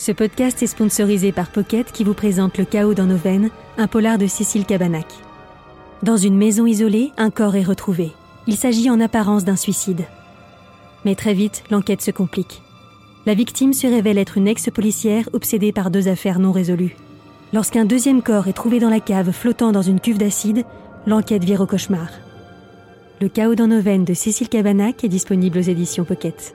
Ce podcast est sponsorisé par Pocket qui vous présente Le chaos dans nos veines, un polar de Cécile Cabanac. Dans une maison isolée, un corps est retrouvé. Il s'agit en apparence d'un suicide. Mais très vite, l'enquête se complique. La victime se révèle être une ex-policière obsédée par deux affaires non résolues. Lorsqu'un deuxième corps est trouvé dans la cave flottant dans une cuve d'acide, l'enquête vire au cauchemar. Le chaos dans nos veines de Cécile Cabanac est disponible aux éditions Pocket.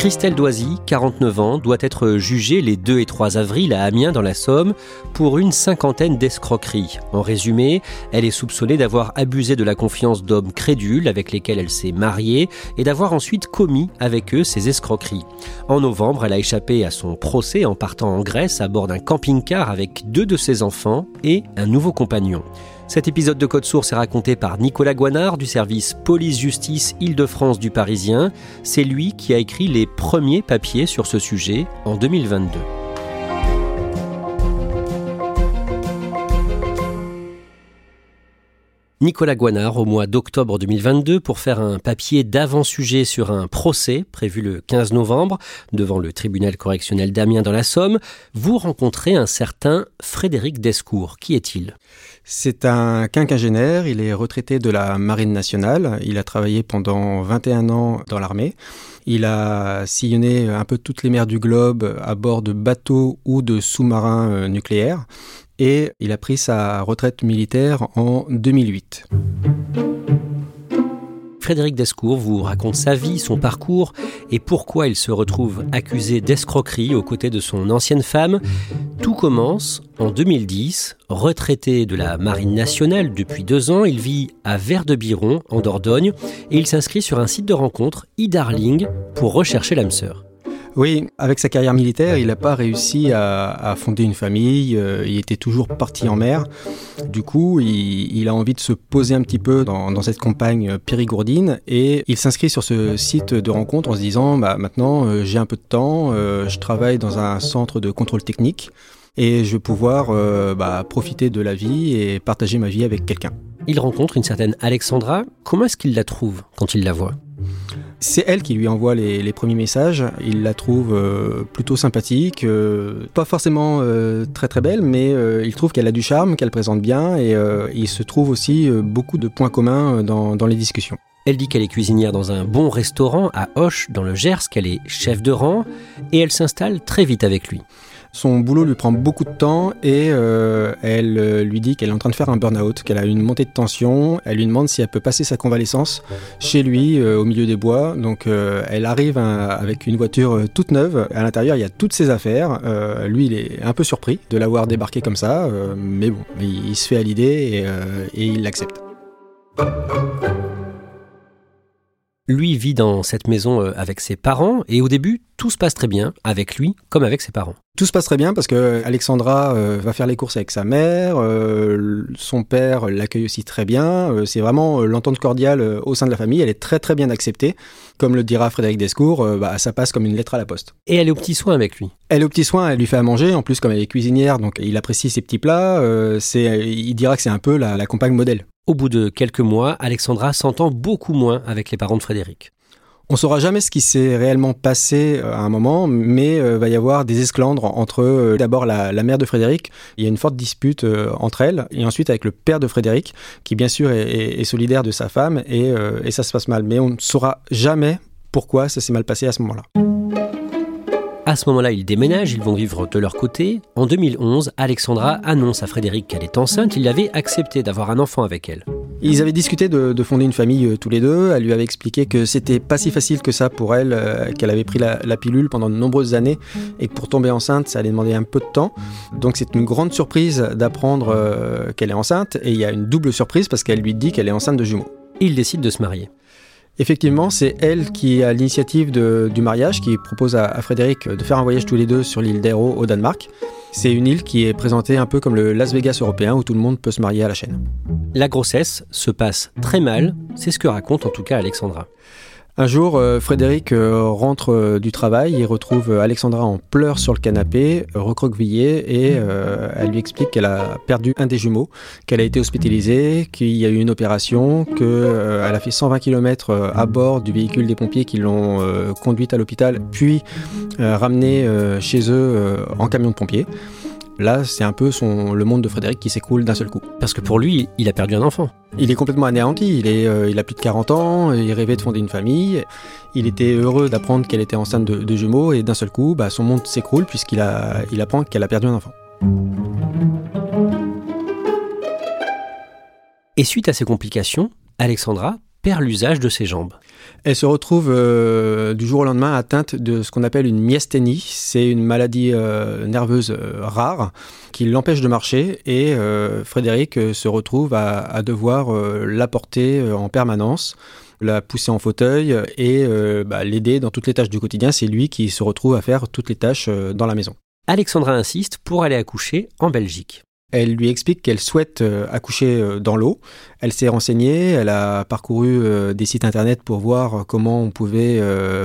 Christelle Doisy, 49 ans, doit être jugée les 2 et 3 avril à Amiens dans la Somme pour une cinquantaine d'escroqueries. En résumé, elle est soupçonnée d'avoir abusé de la confiance d'hommes crédules avec lesquels elle s'est mariée et d'avoir ensuite commis avec eux ces escroqueries. En novembre, elle a échappé à son procès en partant en Grèce à bord d'un camping-car avec deux de ses enfants et un nouveau compagnon. Cet épisode de Code Source est raconté par Nicolas Guanard du service Police-Justice Île-de-France du Parisien. C'est lui qui a écrit les premiers papiers sur ce sujet en 2022. Nicolas Guanard au mois d'octobre 2022 pour faire un papier d'avant-sujet sur un procès prévu le 15 novembre devant le tribunal correctionnel d'Amiens dans la Somme. Vous rencontrez un certain Frédéric Descours. Qui est-il? C'est un quinquagénaire, il est retraité de la Marine nationale, il a travaillé pendant 21 ans dans l'armée. Il a sillonné un peu toutes les mers du globe à bord de bateaux ou de sous-marins euh, nucléaires et il a pris sa retraite militaire en 2008. Frédéric Descours vous raconte sa vie, son parcours et pourquoi il se retrouve accusé d'escroquerie aux côtés de son ancienne femme. Tout commence en 2010. Retraité de la Marine nationale depuis deux ans, il vit à Vert-de-Biron, en Dordogne, et il s'inscrit sur un site de rencontre, e-Darling, pour rechercher l'âme sœur. Oui, avec sa carrière militaire, il n'a pas réussi à, à, fonder une famille, euh, il était toujours parti en mer. Du coup, il, a envie de se poser un petit peu dans, cette campagne périgourdine et il s'inscrit sur ce site de rencontre en se disant bah, maintenant euh, j'ai un peu de temps, euh, je travaille dans un centre de contrôle technique et je vais pouvoir bah, profiter de la vie et partager ma vie avec quelqu'un. Il rencontre une certaine Alexandra. Comment est-ce qu'il la trouve quand il la voit? C'est elle qui lui envoie les, premiers messages. Il la trouve euh, plutôt sympathique, euh, pas forcément euh, très très belle, mais il trouve qu'elle a du charme, qu'elle présente bien, et il se trouve aussi beaucoup de points communs dans, dans les discussions. Elle dit qu'elle est cuisinière dans un bon restaurant à Hoche, dans le Gers, qu'elle est chef de rang, et elle s'installe très vite avec lui. Son boulot lui prend beaucoup de temps et euh, elle euh, lui dit qu'elle est en train de faire un burn-out, qu'elle a une montée de tension. Elle lui demande si elle peut passer sa convalescence chez lui, euh, au milieu des bois. Donc elle arrive avec une voiture toute neuve. À l'intérieur, il y a toutes ses affaires. Lui, il est un peu surpris de l'avoir débarqué comme ça, mais bon, il, il, se fait à l'idée et, et il l'accepte. Lui vit dans cette maison avec ses parents et au début, tout se passe très bien avec lui comme avec ses parents. Tout se passe très bien parce que Alexandra euh, va faire les courses avec sa mère, euh, son père l'accueille aussi très bien. Euh, c'est vraiment l'entente cordiale au sein de la famille. Elle est très très bien acceptée. Comme le dira Frédéric Descours, bah, ça passe comme une lettre à la poste. Et elle est au petit soin avec lui. Elle est au petit soin, elle lui fait à manger. En plus, comme elle est cuisinière, donc il apprécie ses petits plats. c'est, il dira que c'est un peu la, la compagne modèle. Au bout de quelques mois, Alexandra s'entend beaucoup moins avec les parents de Frédéric. On saura jamais ce qui s'est réellement passé à un moment, mais euh, va y avoir des esclandres entre euh, d'abord la, mère de Frédéric. Il y a une forte dispute euh, entre elles, et ensuite avec le père de Frédéric, qui bien sûr est, solidaire de sa femme, et, ça se passe mal. Mais on ne saura jamais pourquoi ça s'est mal passé à ce moment-là. À ce moment-là, ils déménagent, ils vont vivre de leur côté. En 2011, Alexandra annonce à Frédéric qu'elle est enceinte. Il avait accepté d'avoir un enfant avec elle. Ils avaient discuté de, fonder une famille euh, tous les deux. Elle lui avait expliqué que c'était pas si facile que ça pour elle, euh, qu'elle avait pris la, pilule pendant de nombreuses années et que pour tomber enceinte, ça allait demander un peu de temps. Donc c'est une grande surprise d'apprendre euh, qu'elle est enceinte et il y a une double surprise parce qu'elle lui dit qu'elle est enceinte de jumeaux. Il décide de se marier. Effectivement, c'est elle qui a l'initiative du mariage, qui propose à, Frédéric de faire un voyage tous les deux sur l'île d'Aero au Danemark. C'est une île qui est présentée un peu comme le Las Vegas européen où tout le monde peut se marier à la chaîne. La grossesse se passe très mal, c'est ce que raconte en tout cas Alexandra. Un jour, euh, Frédéric euh, rentre euh, du travail et retrouve Alexandra en pleurs sur le canapé, recroquevillée, et elle lui explique qu'elle a perdu un des jumeaux, qu'elle a été hospitalisée, qu'il y a eu une opération, qu'elle a fait 120 km à bord du véhicule des pompiers qui l'ont conduite à l'hôpital, puis ramenée chez eux en camion de pompiers. Là, c'est un peu son, le monde de Frédéric qui s'écroule d'un seul coup. Parce que pour lui, il a perdu un enfant. Il est complètement anéanti. Il, est, euh, il a plus de 40 ans, il rêvait de fonder une famille. Il était heureux d'apprendre qu'elle était enceinte de, jumeaux et d'un seul coup, bah, son monde s'écroule puisqu'il a, il apprend qu'elle a perdu un enfant. Et suite à ces complications, Alexandra perd l'usage de ses jambes. Elle se retrouve euh, du jour au lendemain atteinte de ce qu'on appelle une myasthénie. C'est une maladie euh, nerveuse euh, rare qui l'empêche de marcher et Frédéric se retrouve à, devoir la porter en permanence la pousser en fauteuil et bah, l'aider dans toutes les tâches du quotidien. C'est lui qui se retrouve à faire toutes les tâches dans la maison. Alexandra insiste pour aller accoucher en Belgique. Elle lui explique qu'elle souhaite euh, accoucher euh, dans l'eau. Elle s'est renseignée, elle a parcouru euh, des sites internet pour voir comment on pouvait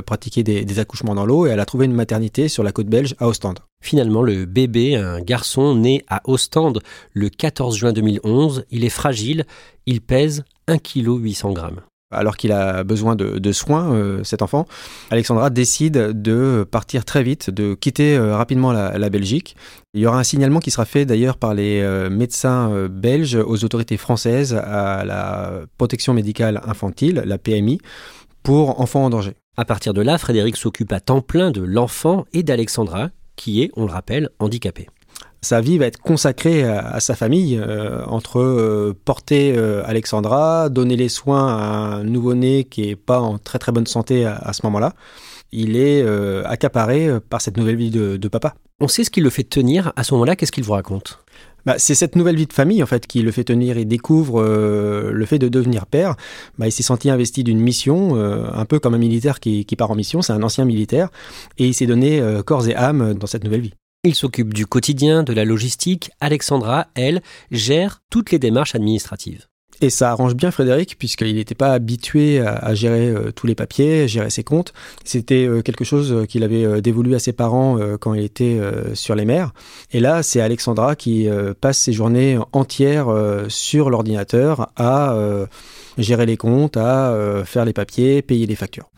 pratiquer des, accouchements dans l'eau et elle a trouvé une maternité sur la côte belge à Ostende. Finalement, le bébé, un garçon né à Ostende le 14 juin 2011, il est fragile, il pèse 1 kg 800 grammes alors qu'il a besoin de, soins, euh, cet enfant, Alexandra décide de partir très vite, de quitter euh, rapidement la, Belgique. Il y aura un signalement qui sera fait d'ailleurs par les euh, médecins belges aux autorités françaises à la protection médicale infantile, la PMI, pour enfants en danger. À partir de là, Frédéric s'occupe à temps plein de l'enfant et d'Alexandra, qui est, on le rappelle, handicapée sa vie va être consacrée à, sa famille, euh, entre euh, porter euh, Alexandra, donner les soins à un nouveau-né qui est pas en très très bonne santé à, ce moment-là. Il est accaparé par cette nouvelle vie de, papa. On sait ce qui le fait tenir. À ce moment-là, qu'est-ce qu'il vous raconte? Bah, c'est cette nouvelle vie de famille en fait qui le fait tenir. Il découvre le fait de devenir père. Bah, il s'est senti investi d'une mission, un peu comme un militaire qui, qui part en mission. C'est un ancien militaire et il s'est donné corps et âme dans cette nouvelle vie. Il s'occupe du quotidien, de la logistique. Alexandra, elle, gère toutes les démarches administratives. Et ça arrange bien Frédéric, puisqu'il n'était pas habitué à, gérer euh, tous les papiers, gérer ses comptes. C'était euh, quelque chose euh, qu'il avait dévolu à ses parents quand il était sur les mers. Et là, c'est Alexandra qui passe ses journées entières sur l'ordinateur à gérer les comptes, à faire les papiers, payer les factures.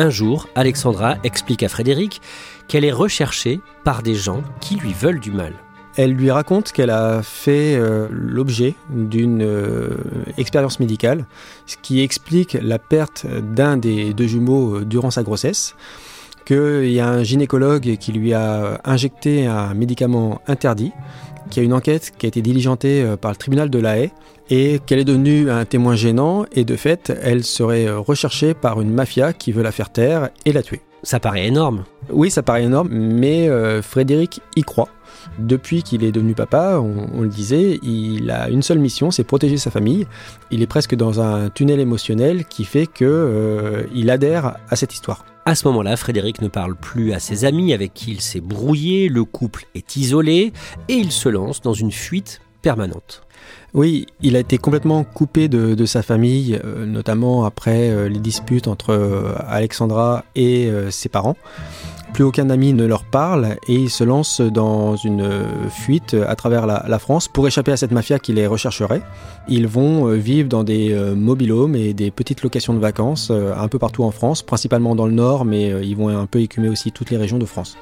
Un jour, Alexandra explique à Frédéric qu'elle est recherchée par des gens qui lui veulent du mal. Elle lui raconte qu'elle a fait euh, l'objet d'une euh, expérience médicale, ce qui explique la perte d'un des deux jumeaux euh, durant sa grossesse, qu'il y a un gynécologue qui lui a injecté un médicament interdit, qu'il y a une enquête qui a été diligentée par le tribunal de La Haye et qu'elle est devenue un témoin gênant et de fait, elle serait recherchée par une mafia qui veut la faire taire et la tuer. Ça paraît énorme. Oui, ça paraît énorme, mais euh, Frédéric y croit. Depuis qu'il est devenu papa, on, le disait, il a une seule mission, c'est protéger sa famille. Il est presque dans un tunnel émotionnel qui fait que euh, il adhère à cette histoire. À ce moment-là, Frédéric ne parle plus à ses amis avec qui il s'est brouillé, le couple est isolé et il se lance dans une fuite permanente. Oui, il a été complètement coupé de, sa famille, euh, notamment après euh, les disputes entre euh, Alexandra et ses parents. Plus aucun ami ne leur parle et il se lance dans une fuite à travers la, France pour échapper à cette mafia qui les rechercherait. Ils vont vivre dans des mobilhomes et des petites locations de vacances un peu partout en France, principalement dans le nord, mais ils vont un peu écumer aussi toutes les régions de France.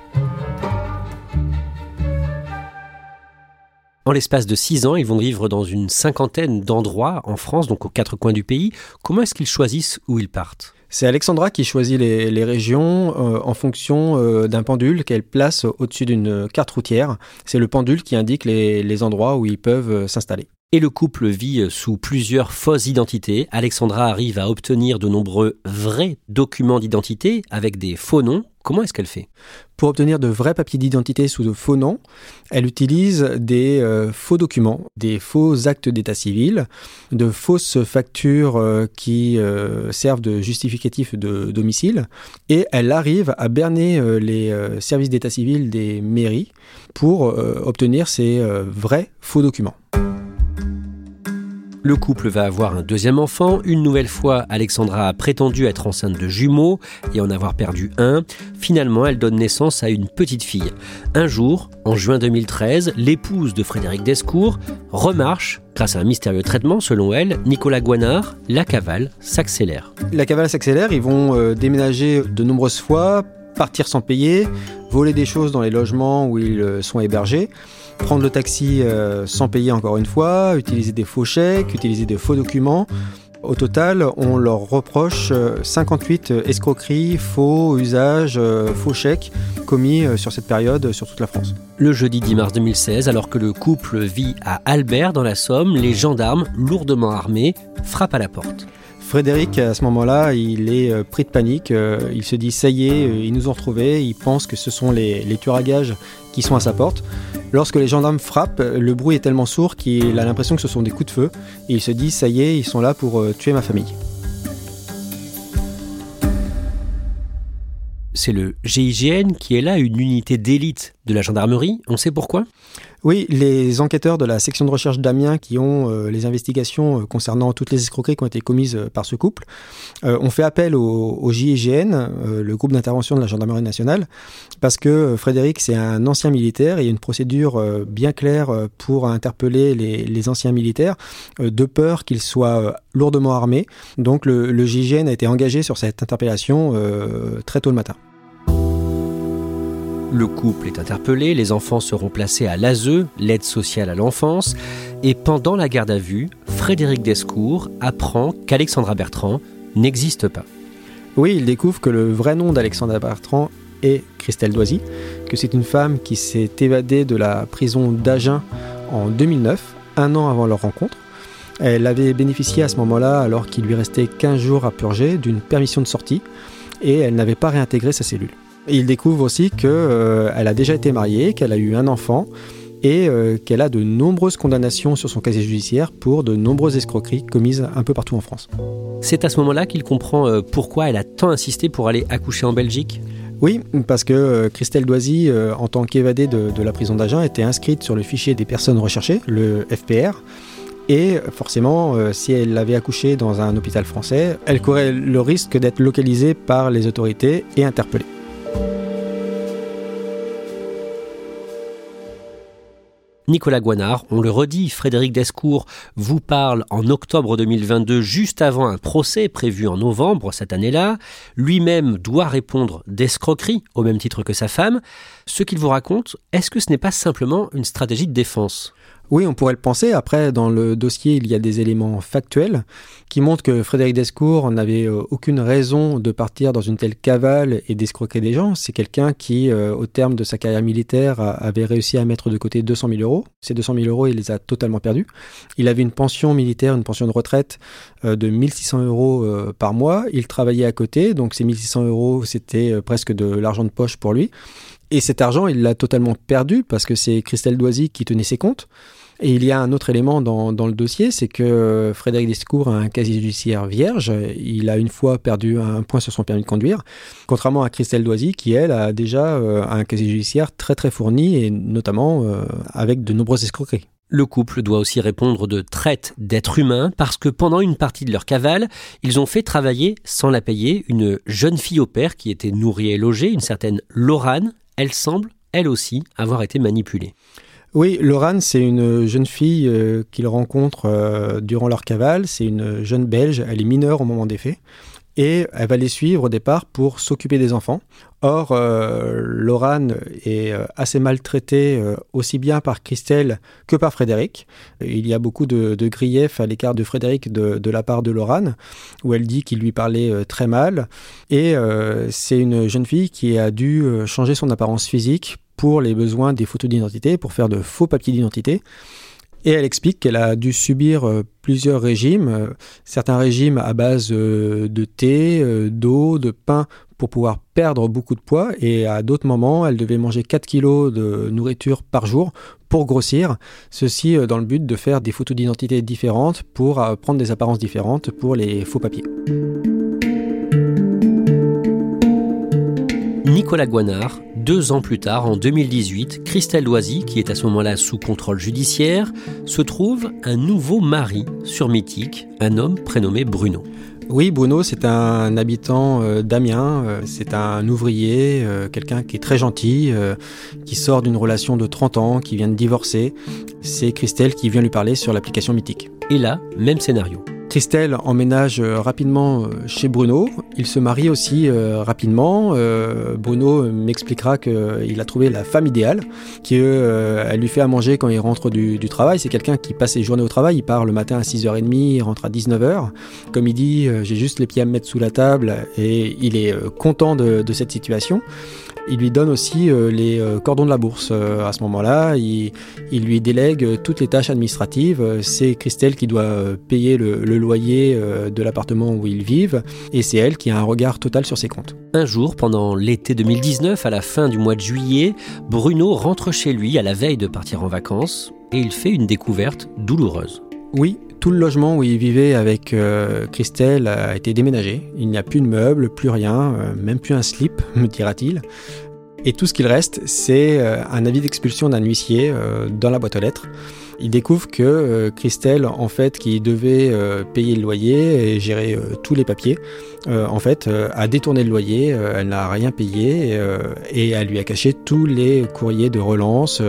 En l'espace de six ans, ils vont vivre dans une cinquantaine d'endroits en France, donc aux quatre coins du pays. Comment est-ce qu'ils choisissent où ils partent? C'est Alexandra qui choisit les, régions euh, en fonction euh, d'un pendule qu'elle place au-dessus d'une carte routière. C'est le pendule qui indique les, endroits où ils peuvent euh, s'installer. Et le couple vit sous plusieurs fausses identités. Alexandra arrive à obtenir de nombreux vrais documents d'identité avec des faux noms Comment est-ce qu'elle fait Pour obtenir de vrais papiers d'identité sous de faux noms, elle utilise des euh, faux documents, des faux actes d'état civil, de fausses factures euh, qui euh, servent de justificatif de domicile, et elle arrive à berner les services d'état civil des mairies pour obtenir ces vrais faux documents. Le couple va avoir un deuxième enfant. Une nouvelle fois, Alexandra a prétendu être enceinte de jumeaux et en avoir perdu un. Finalement, elle donne naissance à une petite fille. Un jour, en juin 2013, l'épouse de Frédéric Descours remarche Grâce à un mystérieux traitement, selon elle, Nicolas Guanard, la cavale s'accélère. La cavale s'accélère, ils vont euh, déménager de nombreuses fois, partir sans payer, voler des choses dans les logements où ils euh, sont hébergés prendre le taxi euh, sans payer encore une fois, utiliser des faux chèques, utiliser des faux documents. Au total, on leur reproche 58 euh, escroqueries, faux usages, faux chèques commis sur cette période sur toute la France. Le jeudi 10 mars 2016, alors que le couple vit à Albert dans la Somme, les gendarmes, lourdement armés, frappent à la porte. Frédéric, à ce moment-là, il est pris de panique. Il se dit ça y est, ils nous ont retrouvés. Il pense que ce sont les, les tueurs à gages qui sont à sa porte. Lorsque les gendarmes frappent, le bruit est tellement sourd qu'il a l'impression que ce sont des coups de feu il se dit ça y est, ils sont là pour euh, tuer ma famille. C'est le GIGN qui est là, une unité d'élite de la gendarmerie. On sait pourquoi? Oui, les enquêteurs de la section de recherche d'Amiens qui ont euh, les investigations euh, concernant toutes les escroqueries qui ont été commises euh, par ce couple ont fait appel au, JIGN, le groupe d'intervention de la gendarmerie nationale, parce que Frédéric, c'est un ancien militaire et il y a une procédure bien claire pour interpeller les, anciens militaires, de peur qu'ils soient lourdement armés. Donc le, le a été engagé sur cette interpellation très tôt le matin. Le couple est interpellé, les enfants seront placés à l'ASE, l'aide sociale à l'enfance, et pendant la garde à vue, Frédéric Descours apprend qu'Alexandra Bertrand n'existe pas. Oui, il découvre que le vrai nom d'Alexandra Bertrand est Christelle Doisy, que c'est une femme qui s'est évadée de la prison d'Agen en 2009, un an avant leur rencontre. Elle avait bénéficié à ce moment-là, alors qu'il lui restait 15 jours à purger, d'une permission de sortie, et elle n'avait pas réintégré sa cellule il découvre aussi qu'elle euh, a déjà été mariée, qu'elle a eu un enfant et euh, qu'elle a de nombreuses condamnations sur son casier judiciaire pour de nombreuses escroqueries commises un peu partout en France. C'est à ce moment-là qu'il comprend euh, pourquoi elle a tant insisté pour aller accoucher en Belgique? Oui, parce que Christelle Doisy, en tant qu'évadée de, de, la prison d'Agen, était inscrite sur le fichier des personnes recherchées, le FPR. Et forcément, si elle avait accouché dans un hôpital français, elle courait le risque d'être localisée par les autorités et interpellée. Nicolas Guanard, on le redit, Frédéric Descours vous parle en octobre 2022, juste avant un procès prévu en novembre cette année-là. Lui-même doit répondre d'escroquerie, au même titre que sa femme. Ce qu'il vous raconte, est-ce que ce n'est pas simplement une stratégie de défense? Oui, on pourrait le penser. Après, dans le dossier, il y a des éléments factuels qui montrent que Frédéric Descours n'avait euh, aucune raison de partir dans une telle cavale et d'escroquer des gens. C'est quelqu'un qui, euh, au terme de sa carrière militaire, avait réussi à mettre de côté 200 000 euros. Ces 200 000 euros, il les a totalement perdus. Il avait une pension militaire, une pension de retraite euh, de 1600 euros par mois. Il travaillait à côté, donc ces 1600 euros, c'était presque de l'argent de poche pour lui. Et cet argent, il l'a totalement perdu parce que c'est Christelle Doisy qui tenait ses comptes. Et il y a un autre élément dans, le dossier, c'est que Frédéric Descours a un casier judiciaire vierge. Il a une fois perdu un point sur son permis de conduire, contrairement à Christelle Doisy, qui elle a déjà euh, un casier judiciaire très très fourni et notamment euh, avec de nombreuses escroqueries. Le couple doit aussi répondre de traite d'êtres humains parce que pendant une partie de leur cavale, ils ont fait travailler, sans la payer, une jeune fille au père qui était nourrie et logée, une certaine Lorane. Elle semble, elle aussi, avoir été manipulée. Oui, Lorane, c'est une jeune fille euh, qu'ils rencontrent euh, durant leur cavale. C'est une jeune Belge, elle est mineure au moment des faits. Et elle va les suivre au départ pour s'occuper des enfants. Or, euh, est euh, assez maltraitée euh, aussi bien par Christelle que par Frédéric. Il y a beaucoup de, griefs à l'écart de Frédéric de, la part de Lorane, où elle dit qu'il lui parlait très mal. Et c'est une jeune fille qui a dû changer son apparence physique pour les besoins des photos d'identité, pour faire de faux papiers d'identité. Et elle explique qu'elle a dû subir plusieurs régimes, certains régimes à base de thé, d'eau, de pain pour pouvoir perdre beaucoup de poids et à d'autres moments, elle devait manger 4 kilos de nourriture par jour pour grossir. Ceci euh, dans le but de faire des photos d'identité différentes pour euh, prendre des apparences différentes pour les faux papiers. Nicolas Guanard, deux ans plus tard, en 2018, Christelle Loisy, qui est à ce moment-là sous contrôle judiciaire, se trouve un nouveau mari sur Mythique, un homme prénommé Bruno. Oui, Bruno, c'est un habitant euh, d'Amiens, euh, c'est un ouvrier, euh, quelqu'un qui est très gentil, qui sort d'une relation de 30 ans, qui vient de divorcer. C'est Christelle qui vient lui parler sur l'application Mythique. Et là, même scénario. Christelle emménage euh, rapidement euh, chez Bruno. Il se marie aussi euh, rapidement. Bruno m'expliquera qu'il a trouvé la femme idéale, qu'elle lui fait à manger quand il rentre du, travail. C'est quelqu'un qui passe ses journées au travail. Il part le matin à 6h30, il rentre à 19h. Comme il dit, j'ai juste les pieds à me mettre sous la table et il est content de cette situation. Il lui donne aussi les cordons de la bourse à ce moment-là. Il, lui délègue toutes les tâches administratives. C'est Christelle qui doit payer le, loyer de l'appartement où ils vivent et c'est elle qui a un regard total sur ses comptes. Un jour, pendant l'été 2019, à la fin du mois de juillet, Bruno rentre chez lui à la veille de partir en vacances et il fait une découverte douloureuse. Oui, tout le logement où il vivait avec Christelle a été déménagé. Il n'y a plus de meubles, plus rien, même plus un slip, me dira-t-il. Et tout ce qu'il reste, c'est euh, un avis d'expulsion d'un huissier euh, dans la boîte aux lettres. Il découvre que euh, Christelle, en fait, qui devait payer le loyer et gérer tous les papiers, en fait, a détourné le loyer, elle n'a rien payé et elle lui a caché tous les courriers de relance,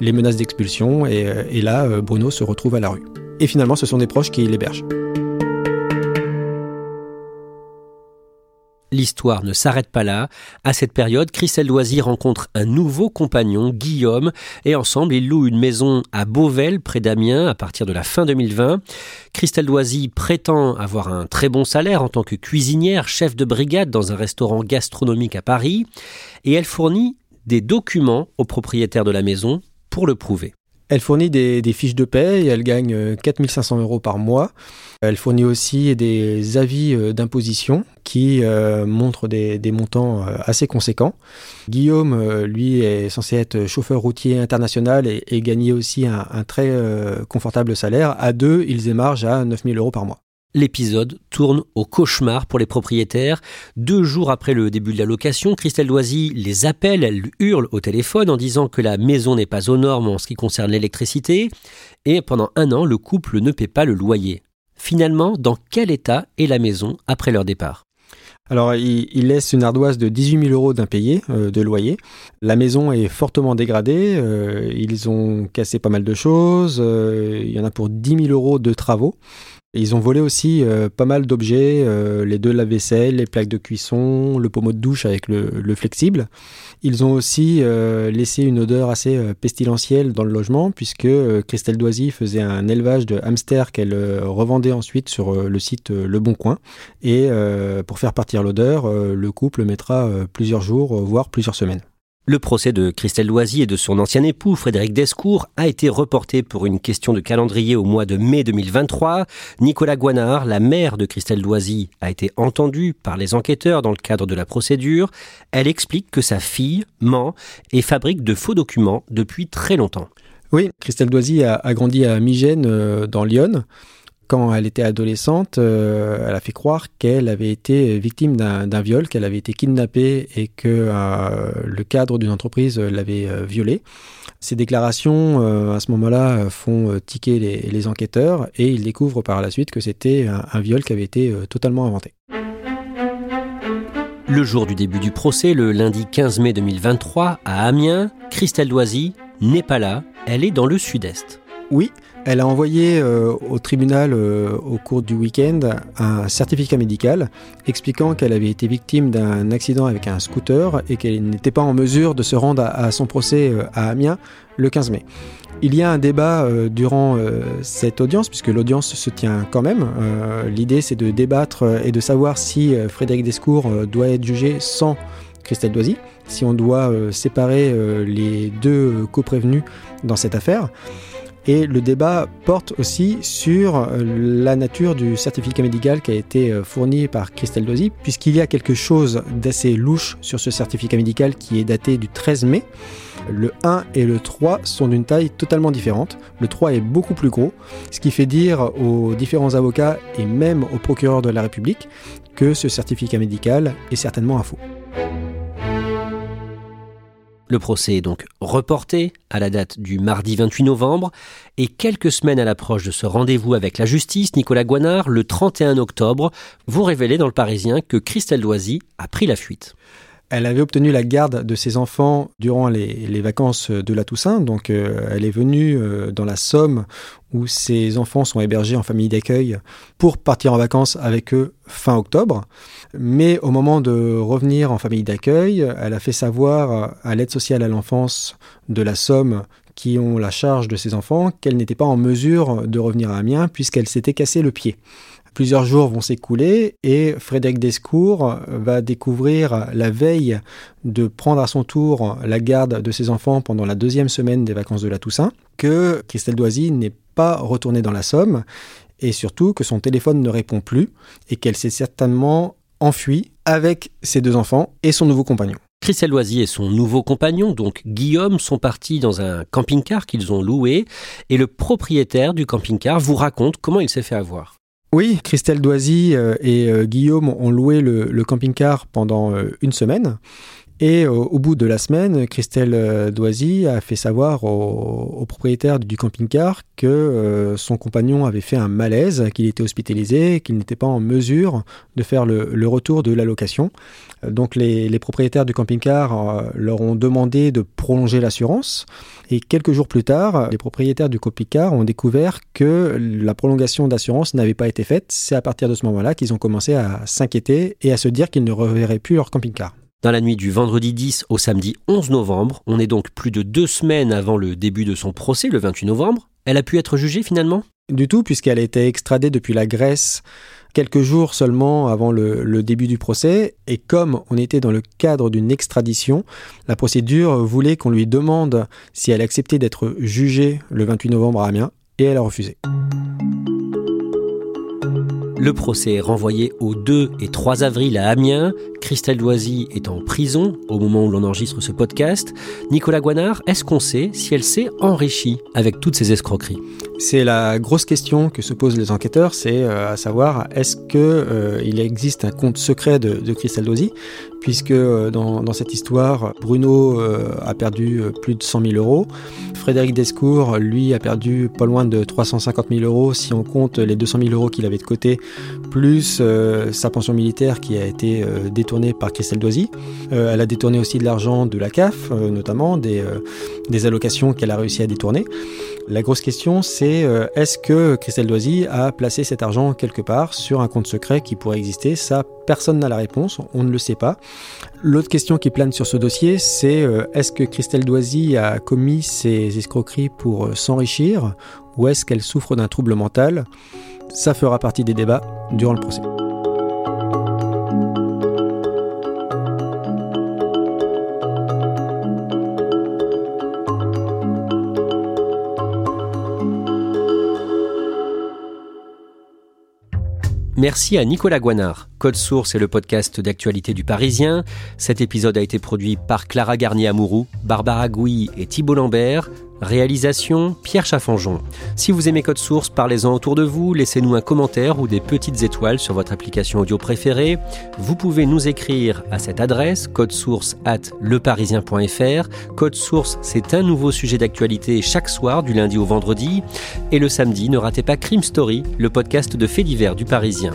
les menaces d'expulsion et, et là, Bruno se retrouve à la rue. Et finalement, ce sont des proches qui l'hébergent. L'histoire ne s'arrête pas là. À cette période, Christelle Loisy rencontre un nouveau compagnon, Guillaume, et ensemble, ils louent une maison à Beauvel, près d'Amiens, à partir de la fin 2020. Christelle Loisy prétend avoir un très bon salaire en tant que cuisinière, chef de brigade dans un restaurant gastronomique à Paris, et elle fournit des documents au propriétaire de la maison pour le prouver. Elle fournit des, fiches de paie et elle gagne 4500 euh, euros par mois. Elle fournit aussi des avis euh, d'imposition qui euh, montrent des, montants assez conséquents. Guillaume, lui, est censé être chauffeur routier international et, et gagner aussi un, un très confortable salaire. À deux, ils émargent à 9000 euros par mois. L'épisode tourne au cauchemar pour les propriétaires. Deux jours après le début de la location, Christelle Loisy les appelle, elle hurle au téléphone en disant que la maison n'est pas aux normes en ce qui concerne l'électricité. Et pendant un an, le couple ne paie pas le loyer. Finalement, dans quel état est la maison après leur départ? Alors, il, laisse une ardoise de 18 000 euros d'impayé euh, de loyer. La maison est fortement dégradée. Euh, ils ont cassé pas mal de choses. Euh, il y en a pour 10 000 euros de travaux. Ils ont volé aussi euh, pas mal d'objets, euh, les deux lave-vaisselle, les plaques de cuisson, le pommeau de douche avec le, flexible. Ils ont aussi euh, laissé une odeur assez pestilentielle dans le logement puisque Christelle Doisy faisait un élevage de hamsters qu'elle revendait ensuite sur le site Le Bon Coin. Et pour faire partir l'odeur, le couple mettra plusieurs jours, voire plusieurs semaines. Le procès de Christelle Loisy et de son ancien époux, Frédéric Descours, a été reporté pour une question de calendrier au mois de mai 2023. Nicolas Guanard, la mère de Christelle Loisy, a été entendue par les enquêteurs dans le cadre de la procédure. Elle explique que sa fille ment et fabrique de faux documents depuis très longtemps. Oui, Christelle Doisy a, grandi à Migène, euh, dans Lyon quand elle était adolescente, euh, elle a fait croire qu'elle avait été victime d'un viol, qu'elle avait été kidnappée et que euh, le cadre d'une entreprise l'avait euh, violée. Ces déclarations, à ce moment-là, font tiquer les, enquêteurs et ils découvrent par la suite que c'était un, viol qui avait été totalement inventé. Le jour du début du procès, le lundi 15 mai 2023, à Amiens, Christelle Doisy n'est pas là, elle est dans le sud-est. Oui, elle a envoyé euh, au tribunal euh, au cours du week-end un certificat médical expliquant qu'elle avait été victime d'un accident avec un scooter et qu'elle n'était pas en mesure de se rendre à, son procès euh, à Amiens le 15 mai. Il y a un débat durant cette audience, puisque l'audience se tient quand même. L'idée, c'est de débattre et de savoir si Frédéric Descours doit être jugé sans Christelle Doisy, si on doit séparer les deux coprévenus dans cette affaire. Et le débat porte aussi sur euh, la nature du certificat médical qui a été euh, fourni par Christelle Dozy, puisqu'il y a quelque chose d'assez louche sur ce certificat médical qui est daté du 13 mai. Le 1 et le 3 sont d'une taille totalement différente. Le 3 est beaucoup plus gros, ce qui fait dire aux différents avocats et même au procureur de la République que ce certificat médical est certainement un faux. Le procès est donc reporté à la date du mardi 28 novembre et quelques semaines à l'approche de ce rendez-vous avec la justice, Nicolas Guanard, le 31 octobre, vous révélez dans le Parisien que Christelle Doisy a pris la fuite. Elle avait obtenu la garde de ses enfants durant les, vacances de la Toussaint, donc euh, elle est venue euh, dans la Somme où ses enfants sont hébergés en famille d'accueil pour partir en vacances avec eux fin octobre. Mais au moment de revenir en famille d'accueil, elle a fait savoir à l'aide sociale à l'enfance de la Somme qui ont la charge de ses enfants qu'elle n'était pas en mesure de revenir à Amiens puisqu'elle s'était cassé le pied. Plusieurs jours vont s'écouler et Frédéric Descours va découvrir la veille de prendre à son tour la garde de ses enfants pendant la deuxième semaine des vacances de la Toussaint que Christelle Doisy n'est pas retournée dans la Somme et surtout que son téléphone ne répond plus et qu'elle s'est certainement enfuie avec ses deux enfants et son nouveau compagnon. Christelle Loisy et son nouveau compagnon, donc Guillaume, sont partis dans un camping-car qu'ils ont loué et le propriétaire du camping-car vous raconte comment il s'est fait avoir. Oui, Christelle Doisy euh, et euh, Guillaume ont loué le, camping-car pendant euh, une semaine. Et au bout de la semaine, Christelle Doisy a fait savoir au, propriétaire du camping-car que son compagnon avait fait un malaise, qu'il était hospitalisé, qu'il n'était pas en mesure de faire le, retour de la location. Donc les, propriétaires du camping-car leur ont demandé de prolonger l'assurance. Et quelques jours plus tard, les propriétaires du Copicard ont découvert que la prolongation d'assurance n'avait pas été faite. C'est à partir de ce moment-là qu'ils ont commencé à s'inquiéter et à se dire qu'ils ne reverraient plus leur camping-car. Dans la nuit du vendredi 10 au samedi 11 novembre, on est donc plus de deux semaines avant le début de son procès, le 28 novembre. Elle a pu être jugée finalement? Du tout, puisqu'elle a été extradée depuis la Grèce quelques jours seulement avant le, début du procès, et comme on était dans le cadre d'une extradition, la procédure voulait qu'on lui demande si elle acceptait d'être jugée le 28 novembre à Amiens, et elle a refusé. Le procès est renvoyé au 2 et 3 avril à Amiens. Christelle Doisy est en prison au moment où l'on enregistre ce podcast. Nicolas Guanard, est-ce qu'on sait si elle s'est enrichie avec toutes ces escroqueries? C'est la grosse question que se posent les enquêteurs, c'est euh, à savoir est-ce qu'il euh, existe un compte secret de, de Christelle Doisy puisque euh, dans, cette histoire, Bruno a perdu plus de 100 000 euros. Frédéric Descours, lui, a perdu pas loin de 350 000 euros si on compte les 200 000 euros qu'il avait de côté plus sa pension militaire qui a été détournée par. Euh, elle a détourné aussi de l'argent de la CAF, notamment des, allocations qu'elle a réussi à détourner. La grosse question, c'est est-ce que Christelle Doisy a placé cet argent quelque part sur un compte secret qui pourrait exister? Ça, personne n'a la réponse, on ne le sait pas. L'autre question qui plane sur ce dossier, c'est est-ce que Christelle Doisy a commis ces escroqueries pour s'enrichir ou est-ce qu'elle souffre d'un trouble mental? Ça fera partie des débats durant le procès. Merci à Nicolas Guanard. Code Source est le podcast d'actualité du Parisien. Cet épisode a été produit par Clara Garnier-Amouroux, Barbara Gouy et Thibault Lambert. Réalisation Pierre Chaffanjon. Si vous aimez Code Source, parlez-en autour de vous, laissez-nous un commentaire ou des petites étoiles sur votre application audio préférée. Vous pouvez nous écrire à cette adresse codesource at leparisien.fr. Code Source, c'est un nouveau sujet d'actualité chaque soir du lundi au vendredi. Et le samedi, ne ratez pas Crime Story, le podcast de faits divers du Parisien.